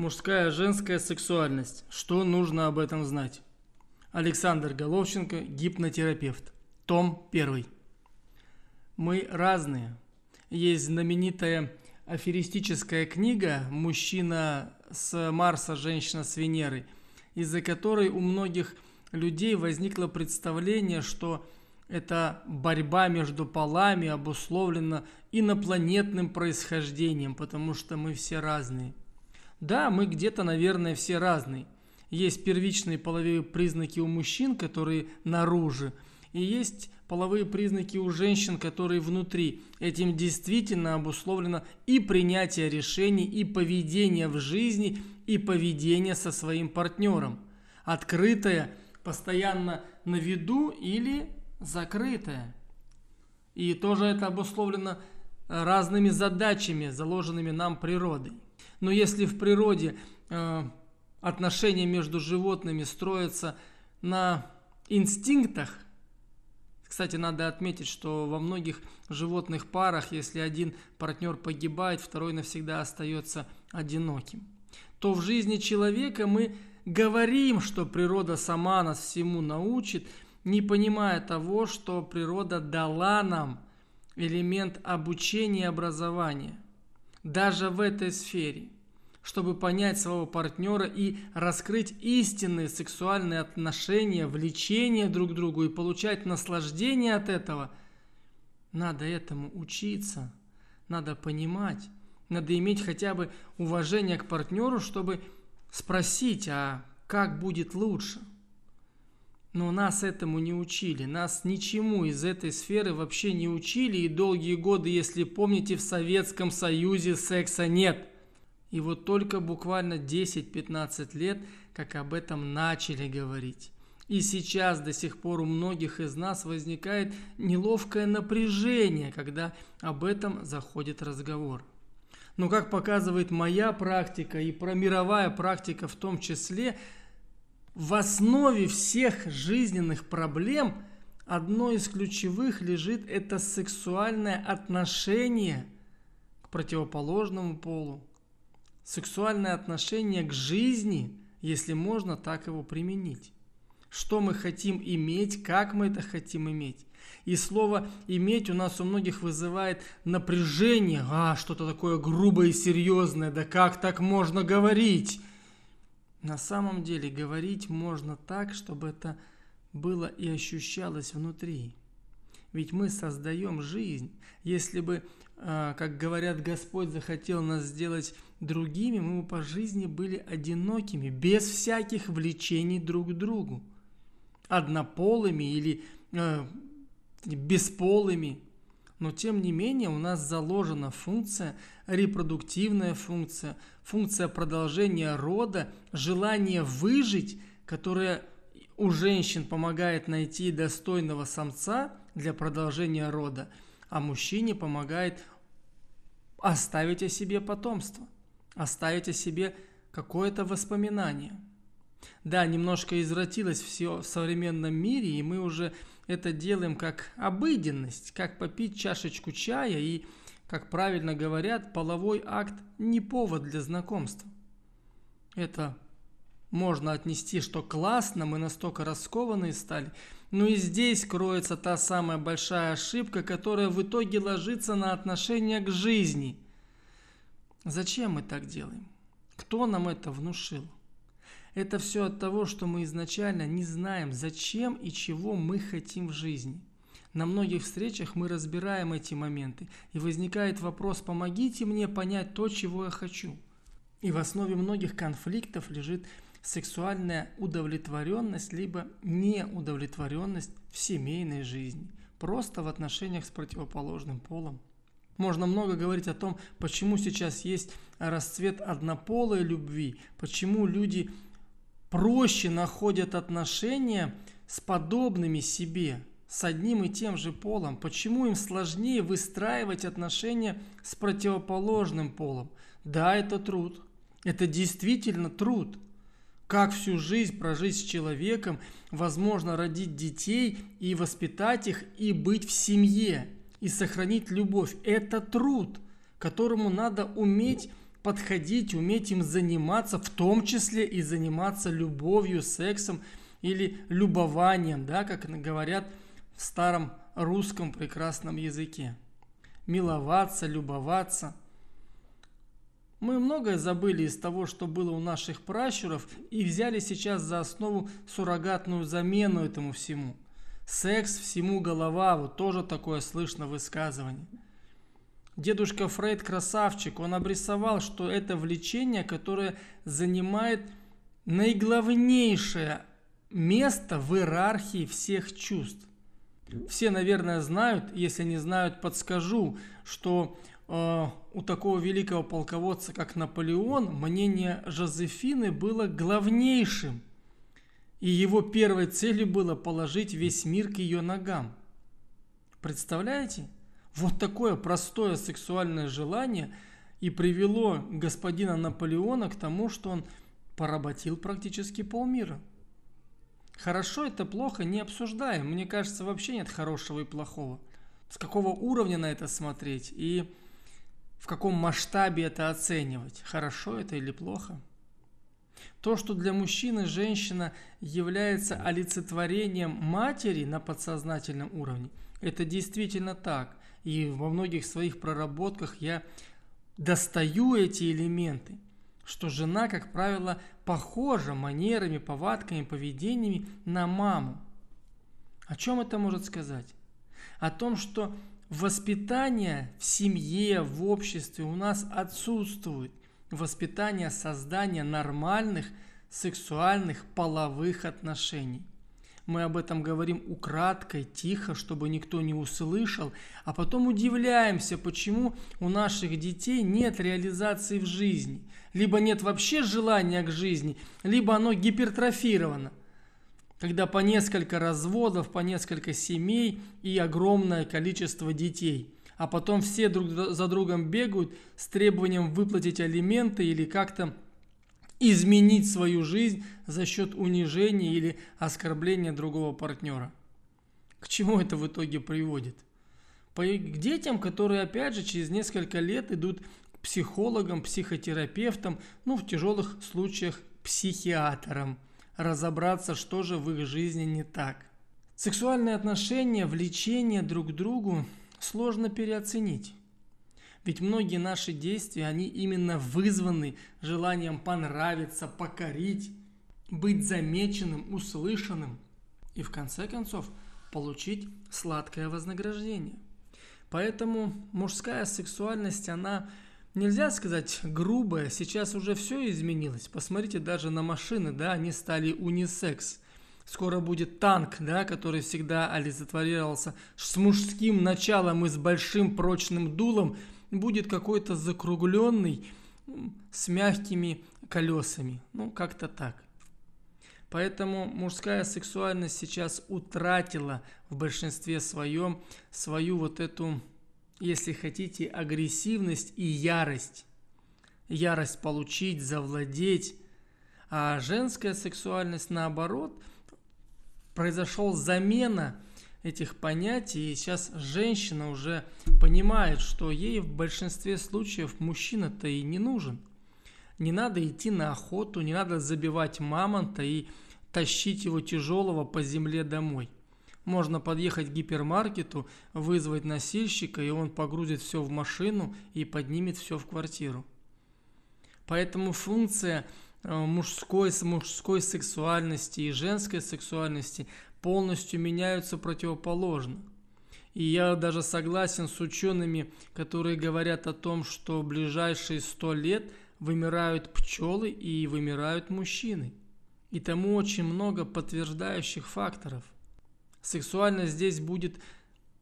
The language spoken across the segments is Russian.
Мужская женская сексуальность. Что нужно об этом знать? Александр Головченко, гипнотерапевт. Том 1. Мы разные. Есть знаменитая аферистическая книга «Мужчина с Марса, женщина с Венеры», из-за которой у многих людей возникло представление, что эта борьба между полами обусловлена инопланетным происхождением, потому что мы все разные. Да, мы где-то, наверное, все разные. Есть первичные половые признаки у мужчин, которые наружу, и есть половые признаки у женщин, которые внутри. Этим действительно обусловлено и принятие решений, и поведение в жизни, и поведение со своим партнером. Открытое, постоянно на виду или закрытое. И тоже это обусловлено разными задачами, заложенными нам природой. Но если в природе э, отношения между животными строятся на инстинктах, кстати, надо отметить, что во многих животных парах, если один партнер погибает, второй навсегда остается одиноким, то в жизни человека мы говорим, что природа сама нас всему научит, не понимая того, что природа дала нам элемент обучения и образования – даже в этой сфере, чтобы понять своего партнера и раскрыть истинные сексуальные отношения, влечение друг к другу и получать наслаждение от этого, надо этому учиться, надо понимать, надо иметь хотя бы уважение к партнеру, чтобы спросить, а как будет лучше. Но нас этому не учили, нас ничему из этой сферы вообще не учили, и долгие годы, если помните, в Советском Союзе секса нет. И вот только буквально 10-15 лет, как об этом начали говорить. И сейчас до сих пор у многих из нас возникает неловкое напряжение, когда об этом заходит разговор. Но как показывает моя практика и про мировая практика в том числе – в основе всех жизненных проблем одно из ключевых лежит это сексуальное отношение к противоположному полу. Сексуальное отношение к жизни, если можно так его применить. Что мы хотим иметь, как мы это хотим иметь. И слово «иметь» у нас у многих вызывает напряжение. А, что-то такое грубое и серьезное, да как так можно говорить? На самом деле говорить можно так, чтобы это было и ощущалось внутри. Ведь мы создаем жизнь. Если бы, а, как говорят, Господь захотел нас сделать другими, мы бы по жизни были одинокими, без всяких влечений друг к другу. Однополыми или э, бесполыми. Но тем не менее у нас заложена функция, репродуктивная функция, функция продолжения рода, желание выжить, которая у женщин помогает найти достойного самца для продолжения рода, а мужчине помогает оставить о себе потомство, оставить о себе какое-то воспоминание. Да, немножко извратилось все в современном мире, и мы уже это делаем как обыденность, как попить чашечку чая и, как правильно говорят, половой акт не повод для знакомства. Это можно отнести, что классно, мы настолько раскованные стали. Но и здесь кроется та самая большая ошибка, которая в итоге ложится на отношение к жизни. Зачем мы так делаем? Кто нам это внушил? Это все от того, что мы изначально не знаем, зачем и чего мы хотим в жизни. На многих встречах мы разбираем эти моменты, и возникает вопрос «помогите мне понять то, чего я хочу». И в основе многих конфликтов лежит сексуальная удовлетворенность, либо неудовлетворенность в семейной жизни, просто в отношениях с противоположным полом. Можно много говорить о том, почему сейчас есть расцвет однополой любви, почему люди проще находят отношения с подобными себе, с одним и тем же полом? Почему им сложнее выстраивать отношения с противоположным полом? Да, это труд. Это действительно труд. Как всю жизнь прожить с человеком, возможно родить детей и воспитать их, и быть в семье, и сохранить любовь. Это труд, которому надо уметь подходить, уметь им заниматься, в том числе и заниматься любовью, сексом или любованием, да, как говорят в старом русском прекрасном языке. Миловаться, любоваться. Мы многое забыли из того, что было у наших пращуров, и взяли сейчас за основу суррогатную замену этому всему. Секс всему голова, вот тоже такое слышно высказывание. Дедушка Фрейд красавчик, он обрисовал, что это влечение, которое занимает наиглавнейшее место в иерархии всех чувств. Все, наверное, знают, если не знают, подскажу, что э, у такого великого полководца, как Наполеон, мнение Жозефины было главнейшим. И его первой целью было положить весь мир к ее ногам. Представляете? Вот такое простое сексуальное желание и привело господина Наполеона к тому, что он поработил практически полмира. Хорошо это плохо не обсуждаем. Мне кажется, вообще нет хорошего и плохого. С какого уровня на это смотреть и в каком масштабе это оценивать. Хорошо это или плохо. То, что для мужчины женщина является олицетворением матери на подсознательном уровне, это действительно так. И во многих своих проработках я достаю эти элементы – что жена, как правило, похожа манерами, повадками, поведениями на маму. О чем это может сказать? О том, что воспитание в семье, в обществе у нас отсутствует. Воспитание создания нормальных сексуальных половых отношений. Мы об этом говорим украдкой, тихо, чтобы никто не услышал, а потом удивляемся, почему у наших детей нет реализации в жизни. Либо нет вообще желания к жизни, либо оно гипертрофировано. Когда по несколько разводов, по несколько семей и огромное количество детей. А потом все друг за другом бегают с требованием выплатить алименты или как-то изменить свою жизнь за счет унижения или оскорбления другого партнера. К чему это в итоге приводит? К детям, которые опять же через несколько лет идут к психологам, психотерапевтам, ну в тяжелых случаях психиатрам, разобраться, что же в их жизни не так. Сексуальные отношения, влечение друг к другу сложно переоценить. Ведь многие наши действия, они именно вызваны желанием понравиться, покорить, быть замеченным, услышанным и в конце концов получить сладкое вознаграждение. Поэтому мужская сексуальность, она, нельзя сказать, грубая. Сейчас уже все изменилось. Посмотрите даже на машины, да, они стали унисекс. Скоро будет танк, да, который всегда олицетворировался с мужским началом и с большим прочным дулом – будет какой-то закругленный с мягкими колесами. Ну, как-то так. Поэтому мужская сексуальность сейчас утратила в большинстве своем свою вот эту, если хотите, агрессивность и ярость. Ярость получить, завладеть. А женская сексуальность, наоборот, произошел замена этих понятий. И сейчас женщина уже понимает, что ей в большинстве случаев мужчина-то и не нужен. Не надо идти на охоту, не надо забивать мамонта и тащить его тяжелого по земле домой. Можно подъехать к гипермаркету, вызвать носильщика, и он погрузит все в машину и поднимет все в квартиру. Поэтому функция э, мужской, мужской сексуальности и женской сексуальности полностью меняются противоположно. И я даже согласен с учеными, которые говорят о том, что в ближайшие сто лет вымирают пчелы и вымирают мужчины. И тому очень много подтверждающих факторов. Сексуальность здесь будет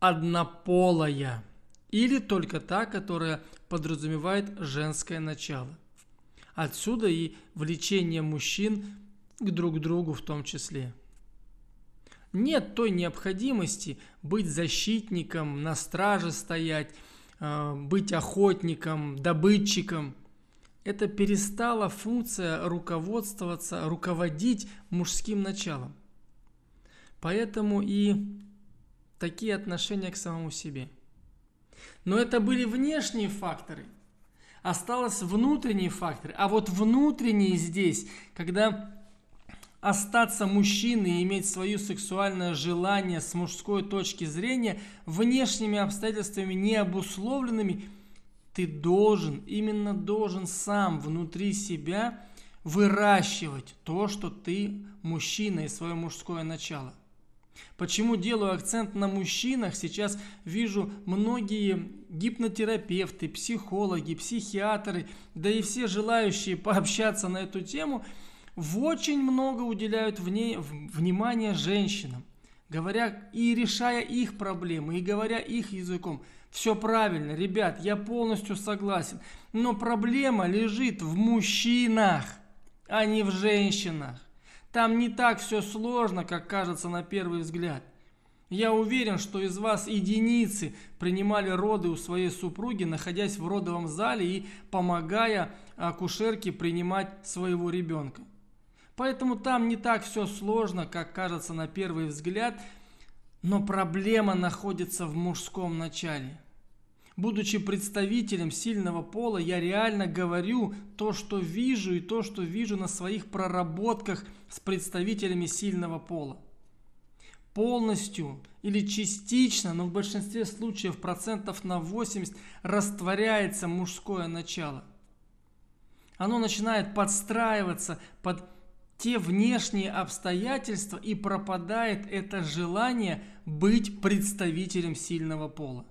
однополая или только та, которая подразумевает женское начало. Отсюда и влечение мужчин к друг другу в том числе. Нет той необходимости быть защитником, на страже стоять, э, быть охотником, добытчиком. Это перестала функция руководствоваться, руководить мужским началом. Поэтому и такие отношения к самому себе. Но это были внешние факторы. Осталось внутренние факторы. А вот внутренние здесь, когда остаться мужчиной и иметь свое сексуальное желание с мужской точки зрения, внешними обстоятельствами не обусловленными, ты должен, именно должен сам внутри себя выращивать то, что ты мужчина и свое мужское начало. Почему делаю акцент на мужчинах? Сейчас вижу многие гипнотерапевты, психологи, психиатры, да и все желающие пообщаться на эту тему, в очень много уделяют в ней внимания женщинам, говоря и решая их проблемы, и говоря их языком. Все правильно, ребят, я полностью согласен. Но проблема лежит в мужчинах, а не в женщинах. Там не так все сложно, как кажется на первый взгляд. Я уверен, что из вас единицы принимали роды у своей супруги, находясь в родовом зале и помогая акушерке принимать своего ребенка. Поэтому там не так все сложно, как кажется на первый взгляд, но проблема находится в мужском начале. Будучи представителем сильного пола, я реально говорю то, что вижу и то, что вижу на своих проработках с представителями сильного пола. Полностью или частично, но в большинстве случаев процентов на 80 растворяется мужское начало. Оно начинает подстраиваться под те внешние обстоятельства и пропадает это желание быть представителем сильного пола.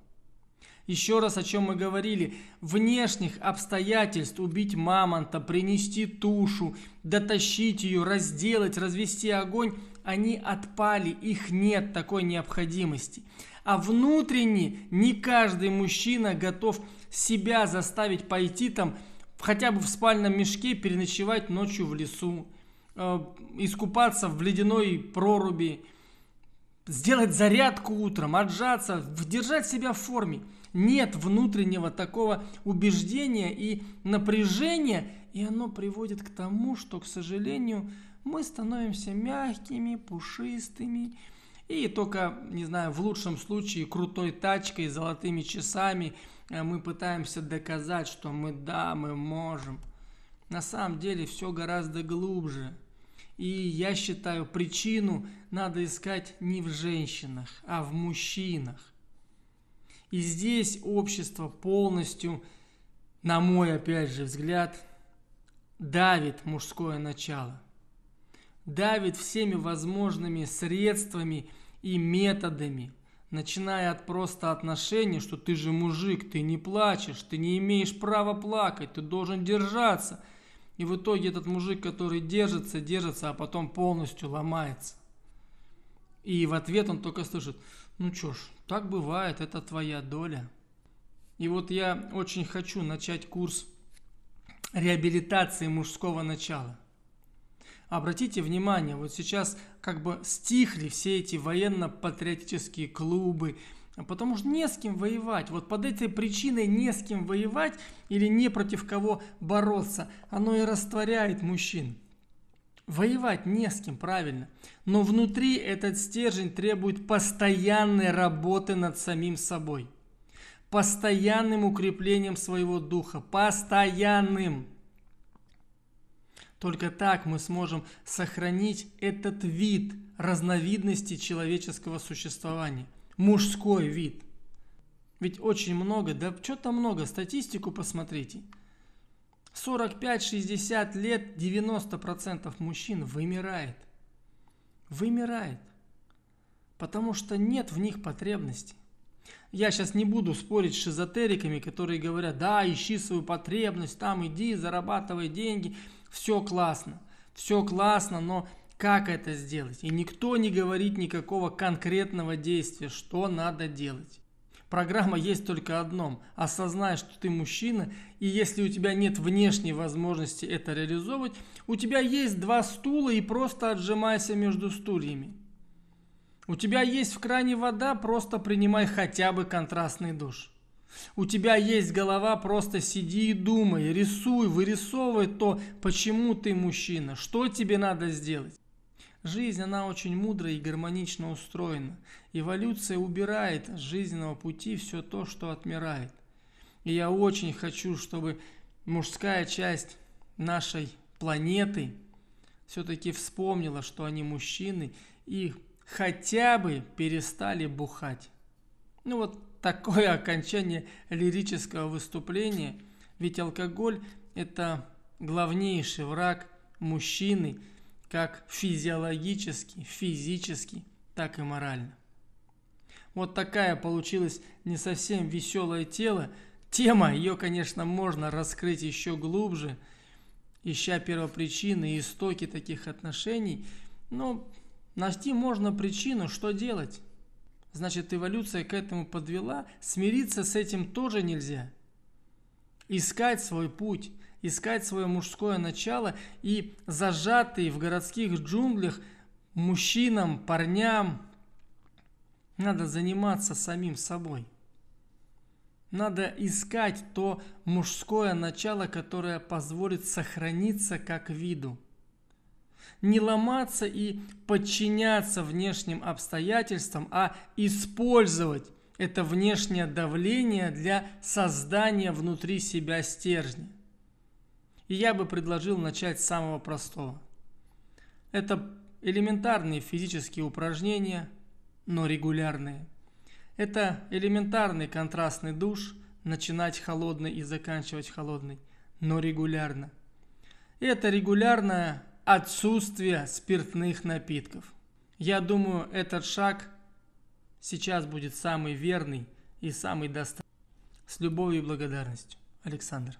Еще раз, о чем мы говорили, внешних обстоятельств убить мамонта, принести тушу, дотащить ее, разделать, развести огонь, они отпали, их нет такой необходимости. А внутренне не каждый мужчина готов себя заставить пойти там хотя бы в спальном мешке переночевать ночью в лесу, искупаться в ледяной проруби, сделать зарядку утром, отжаться, держать себя в форме нет внутреннего такого убеждения и напряжения, и оно приводит к тому, что, к сожалению, мы становимся мягкими, пушистыми, и только, не знаю, в лучшем случае крутой тачкой, золотыми часами э, мы пытаемся доказать, что мы да, мы можем. На самом деле все гораздо глубже. И я считаю, причину надо искать не в женщинах, а в мужчинах. И здесь общество полностью, на мой опять же взгляд, давит мужское начало. Давит всеми возможными средствами и методами, начиная от просто отношений, что ты же мужик, ты не плачешь, ты не имеешь права плакать, ты должен держаться. И в итоге этот мужик, который держится, держится, а потом полностью ломается. И в ответ он только слышит, ну чё ж, так бывает, это твоя доля. И вот я очень хочу начать курс реабилитации мужского начала. Обратите внимание, вот сейчас как бы стихли все эти военно-патриотические клубы, потому что не с кем воевать. Вот под этой причиной не с кем воевать или не против кого бороться, оно и растворяет мужчин. Воевать не с кем, правильно. Но внутри этот стержень требует постоянной работы над самим собой. Постоянным укреплением своего духа. Постоянным. Только так мы сможем сохранить этот вид разновидности человеческого существования. Мужской вид. Ведь очень много, да что-то много, статистику посмотрите – 45-60 лет 90% мужчин вымирает. Вымирает. Потому что нет в них потребностей. Я сейчас не буду спорить с шизотериками, которые говорят, да, ищи свою потребность, там иди, зарабатывай деньги, все классно, все классно, но как это сделать? И никто не говорит никакого конкретного действия, что надо делать. Программа есть только одном. Осознай, что ты мужчина, и если у тебя нет внешней возможности это реализовывать, у тебя есть два стула и просто отжимайся между стульями. У тебя есть в кране вода, просто принимай хотя бы контрастный душ. У тебя есть голова, просто сиди и думай, рисуй, вырисовывай то, почему ты мужчина, что тебе надо сделать. Жизнь, она очень мудро и гармонично устроена. Эволюция убирает с жизненного пути все то, что отмирает. И я очень хочу, чтобы мужская часть нашей планеты все-таки вспомнила, что они мужчины, и хотя бы перестали бухать. Ну вот такое окончание лирического выступления, ведь алкоголь – это главнейший враг мужчины, как физиологически, физически, так и морально. Вот такая получилась не совсем веселое тело. Тема, ее, конечно, можно раскрыть еще глубже, ища первопричины и истоки таких отношений. Но найти можно причину, что делать. Значит, эволюция к этому подвела, смириться с этим тоже нельзя. Искать свой путь, искать свое мужское начало и зажатые в городских джунглях мужчинам, парням, надо заниматься самим собой. Надо искать то мужское начало, которое позволит сохраниться как виду. Не ломаться и подчиняться внешним обстоятельствам, а использовать это внешнее давление для создания внутри себя стержня. И я бы предложил начать с самого простого. Это элементарные физические упражнения, но регулярные. Это элементарный контрастный душ, начинать холодный и заканчивать холодный, но регулярно. Это регулярное отсутствие спиртных напитков. Я думаю, этот шаг сейчас будет самый верный и самый достаточный. С любовью и благодарностью. Александр.